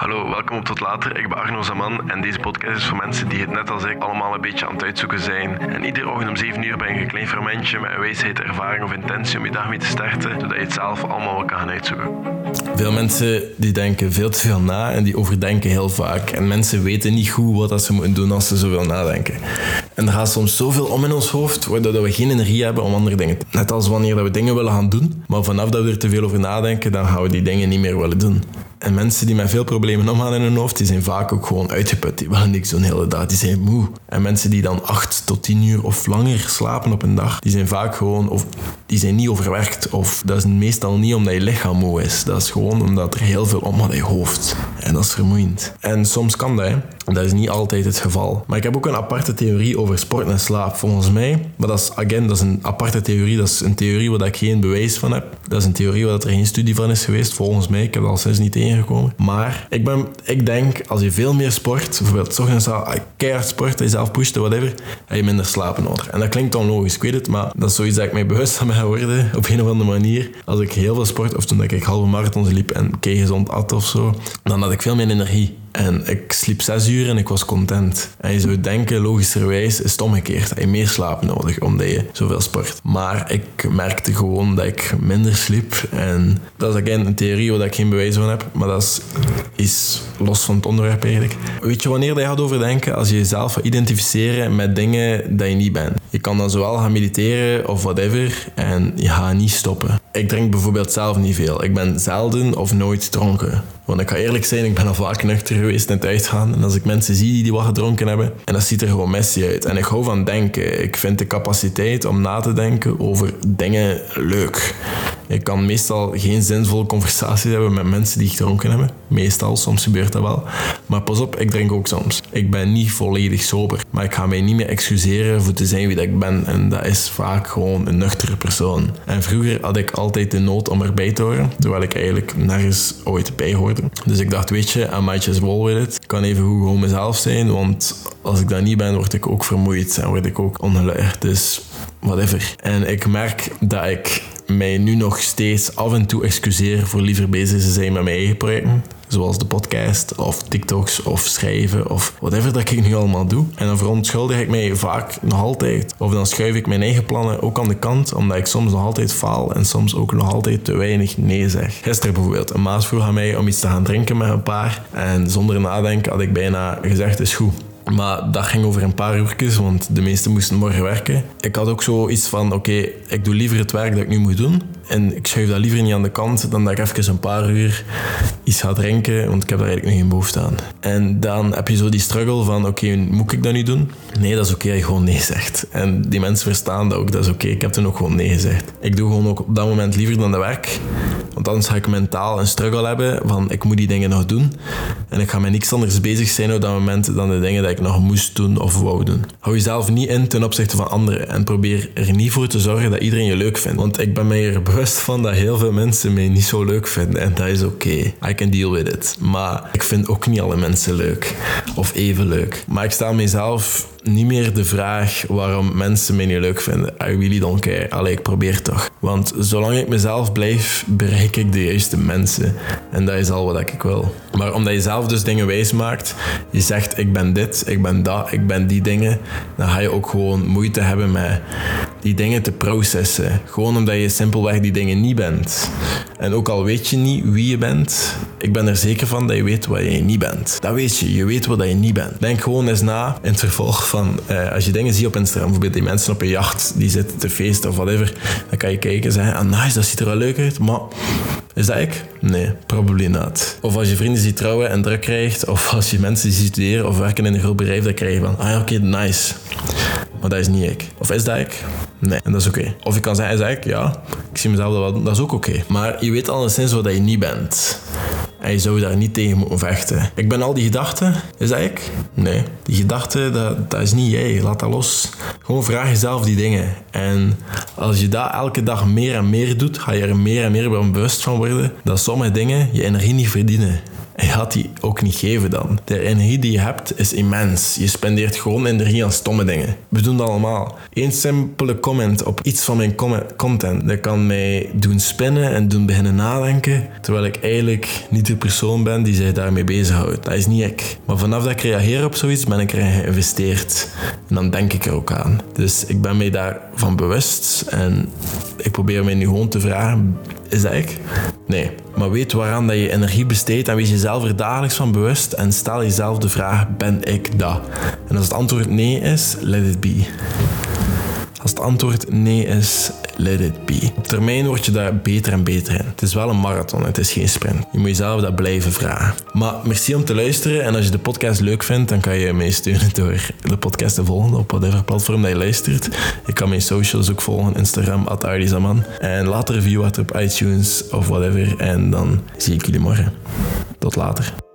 Hallo, welkom op Tot Later. Ik ben Arno Zaman en deze podcast is voor mensen die het net als ik allemaal een beetje aan het uitzoeken zijn. En iedere ochtend om 7 uur ben je een klein fermentje met een wijsheid, ervaring of intentie om je dag mee te starten, zodat je het zelf allemaal wel kan gaan uitzoeken. Veel mensen die denken veel te veel na en die overdenken heel vaak. En mensen weten niet goed wat ze moeten doen als ze zoveel nadenken. En er gaat soms zoveel om in ons hoofd, waardoor we geen energie hebben om andere dingen te doen. Net als wanneer we dingen willen gaan doen, maar vanaf dat we er te veel over nadenken, dan gaan we die dingen niet meer willen doen. En mensen die met veel problemen omgaan in hun hoofd, die zijn vaak ook gewoon uitgeput. Die willen niks zo'n hele dag. Die zijn moe. En mensen die dan 8 tot 10 uur of langer slapen op een dag, die zijn vaak gewoon, of die zijn niet overwerkt. Of dat is meestal niet omdat je lichaam moe is. Dat is gewoon omdat er heel veel omgaat in je hoofd. En dat is vermoeiend. En soms kan dat, hè. Dat is niet altijd het geval. Maar ik heb ook een aparte theorie over sport en slaap, volgens mij. Maar dat is, again, dat is een aparte theorie. Dat is een theorie waar ik geen bewijs van heb. Dat is een theorie waar er geen studie van is geweest, volgens mij. Ik heb al sinds niet tegengekomen. Maar ik, ben, ik denk, als je veel meer sport, bijvoorbeeld ochtends keihard sport, jezelf pusht, whatever, heb je minder slapen nodig. En dat klinkt onlogisch, ik weet het, maar dat is zoiets dat ik mij bewust van ben geworden, op een of andere manier. Als ik heel veel sport, of toen ik halve marathons liep en kei gezond at of zo, dan had ik veel meer energie. En ik sliep zes uur en ik was content. En je zou denken, logischerwijs is het omgekeerd. Heb je meer slaap nodig omdat je zoveel sport. Maar ik merkte gewoon dat ik minder sliep. En dat is again een theorie waar ik geen bewijs van heb. Maar dat is, is los van het onderwerp eigenlijk. Weet je wanneer je gaat overdenken? Als je jezelf gaat identificeren met dingen dat je niet bent. Je kan dan zowel gaan mediteren of whatever. En je gaat niet stoppen. Ik drink bijvoorbeeld zelf niet veel. Ik ben zelden of nooit dronken. Want ik ga eerlijk zijn, ik ben al vaak nuchter geweest in het uitgaan. En als ik mensen zie die wat gedronken hebben, en dat ziet er gewoon messy uit. En ik hou van denken. Ik vind de capaciteit om na te denken over dingen leuk. Ik kan meestal geen zinvolle conversaties hebben met mensen die gedronken hebben. Meestal, soms gebeurt dat wel. Maar pas op, ik drink ook soms. Ik ben niet volledig sober. Maar ik ga mij niet meer excuseren voor te zijn wie dat ik ben. En dat is vaak gewoon een nuchtere persoon. En vroeger had ik altijd de nood om erbij te horen. Terwijl ik eigenlijk nergens ooit bij hoorde. Dus ik dacht, weet je, I might just roll with it. Ik kan even goed gewoon mezelf zijn. Want als ik dat niet ben, word ik ook vermoeid. En word ik ook ongelukkig. Dus whatever. En ik merk dat ik mij nu nog steeds af en toe excuseer voor liever bezig te zijn met mijn eigen projecten. Zoals de podcast of TikToks of schrijven of whatever dat ik nu allemaal doe. En dan verontschuldig ik mij vaak nog altijd. Of dan schuif ik mijn eigen plannen ook aan de kant, omdat ik soms nog altijd faal en soms ook nog altijd te weinig nee zeg. Gisteren bijvoorbeeld, een maat vroeg aan mij om iets te gaan drinken met een paar. En zonder nadenken had ik bijna gezegd, is goed. Maar dat ging over een paar uurtjes, want de meesten moesten morgen werken. Ik had ook zoiets van, oké, ik doe liever het werk dat ik nu moet doen. En ik schuif dat liever niet aan de kant dan dat ik even een paar uur iets ga drinken, want ik heb daar eigenlijk nog geen behoefte aan. En dan heb je zo die struggle van, oké, moet ik dat nu doen? Nee, dat is oké, je gewoon nee zegt. En die mensen verstaan dat ook, dat is oké, ik heb toen ook gewoon nee gezegd. Ik doe gewoon ook op dat moment liever dan de werk. Want anders ga ik mentaal een struggle hebben van, ik moet die dingen nog doen. En ik ga met niks anders bezig zijn op dat moment dan de dingen die ik nog moest doen of wou doen. Hou jezelf niet in ten opzichte van anderen en probeer er niet voor te zorgen dat iedereen je leuk vindt. Want ik ben mij er bewust van dat heel veel mensen mij niet zo leuk vinden en dat is oké. I can deal with it. Maar ik vind ook niet alle mensen leuk of even leuk. Maar ik sta mezelf niet meer de vraag waarom mensen mij niet leuk vinden. I really don't care. Allee, ik probeer toch. Want zolang ik mezelf blijf, bereik ik de juiste mensen. En dat is al wat ik wil. Maar omdat je zelf dus dingen wijs maakt, je zegt ik ben dit, ik ben dat, ik ben die dingen, dan ga je ook gewoon moeite hebben met die dingen te processen. Gewoon omdat je simpelweg die dingen niet bent. En ook al weet je niet wie je bent, ik ben er zeker van dat je weet wat je niet bent. Dat weet je, je weet wat je niet bent. Denk gewoon eens na in het vervolg van, eh, als je dingen ziet op Instagram, bijvoorbeeld die mensen op een jacht die zitten te feesten of whatever, dan kan je kijken en zeggen, ah nice, dat ziet er wel leuk uit, maar is dat ik? Nee, probably not. Of als je vrienden ziet trouwen en druk krijgt, of als je mensen ziet studeren of werken in een groot bedrijf, dan krijg je van, ah oké, nice. Maar dat is niet ik. Of is dat ik? Nee, en dat is oké. Of je kan zeggen, is dat ik? Ja, ik zie mezelf wel dat is ook oké. Maar je weet alleszins wat je niet bent. En je zou daar niet tegen moeten vechten. Ik ben al die gedachten. Is dat ik? Nee. Die gedachten, dat, dat is niet jij. Laat dat los. Gewoon vraag jezelf die dingen. En als je dat elke dag meer en meer doet, ga je er meer en meer bewust van worden dat sommige dingen je energie niet verdienen. Je gaat die ook niet geven dan. De energie die je hebt is immens. Je spendeert gewoon energie aan stomme dingen. We doen dat allemaal. Eén simpele comment op iets van mijn content, dat kan mij doen spinnen en doen beginnen nadenken, terwijl ik eigenlijk niet de persoon ben die zich daarmee bezighoudt. Dat is niet ik. Maar vanaf dat ik reageer op zoiets, ben ik erin geïnvesteerd. En dan denk ik er ook aan. Dus ik ben mij daarvan bewust en ik probeer mij nu gewoon te vragen, is dat ik? Nee. Maar weet waaraan dat je energie besteedt en wees jezelf er dagelijks van bewust en stel jezelf de vraag, ben ik dat? En als het antwoord nee is, let it be. Als het antwoord nee is, let it be. Op termijn word je daar beter en beter in. Het is wel een marathon, het is geen sprint. Je moet jezelf dat blijven vragen. Maar merci om te luisteren en als je de podcast leuk vindt, dan kan je mij steunen door de podcast te volgen op whatever platform je luistert. Je kan mijn socials ook volgen, Instagram, Ardizaman. En laat een review achter op iTunes of whatever en dan zie ik jullie morgen. Tot later.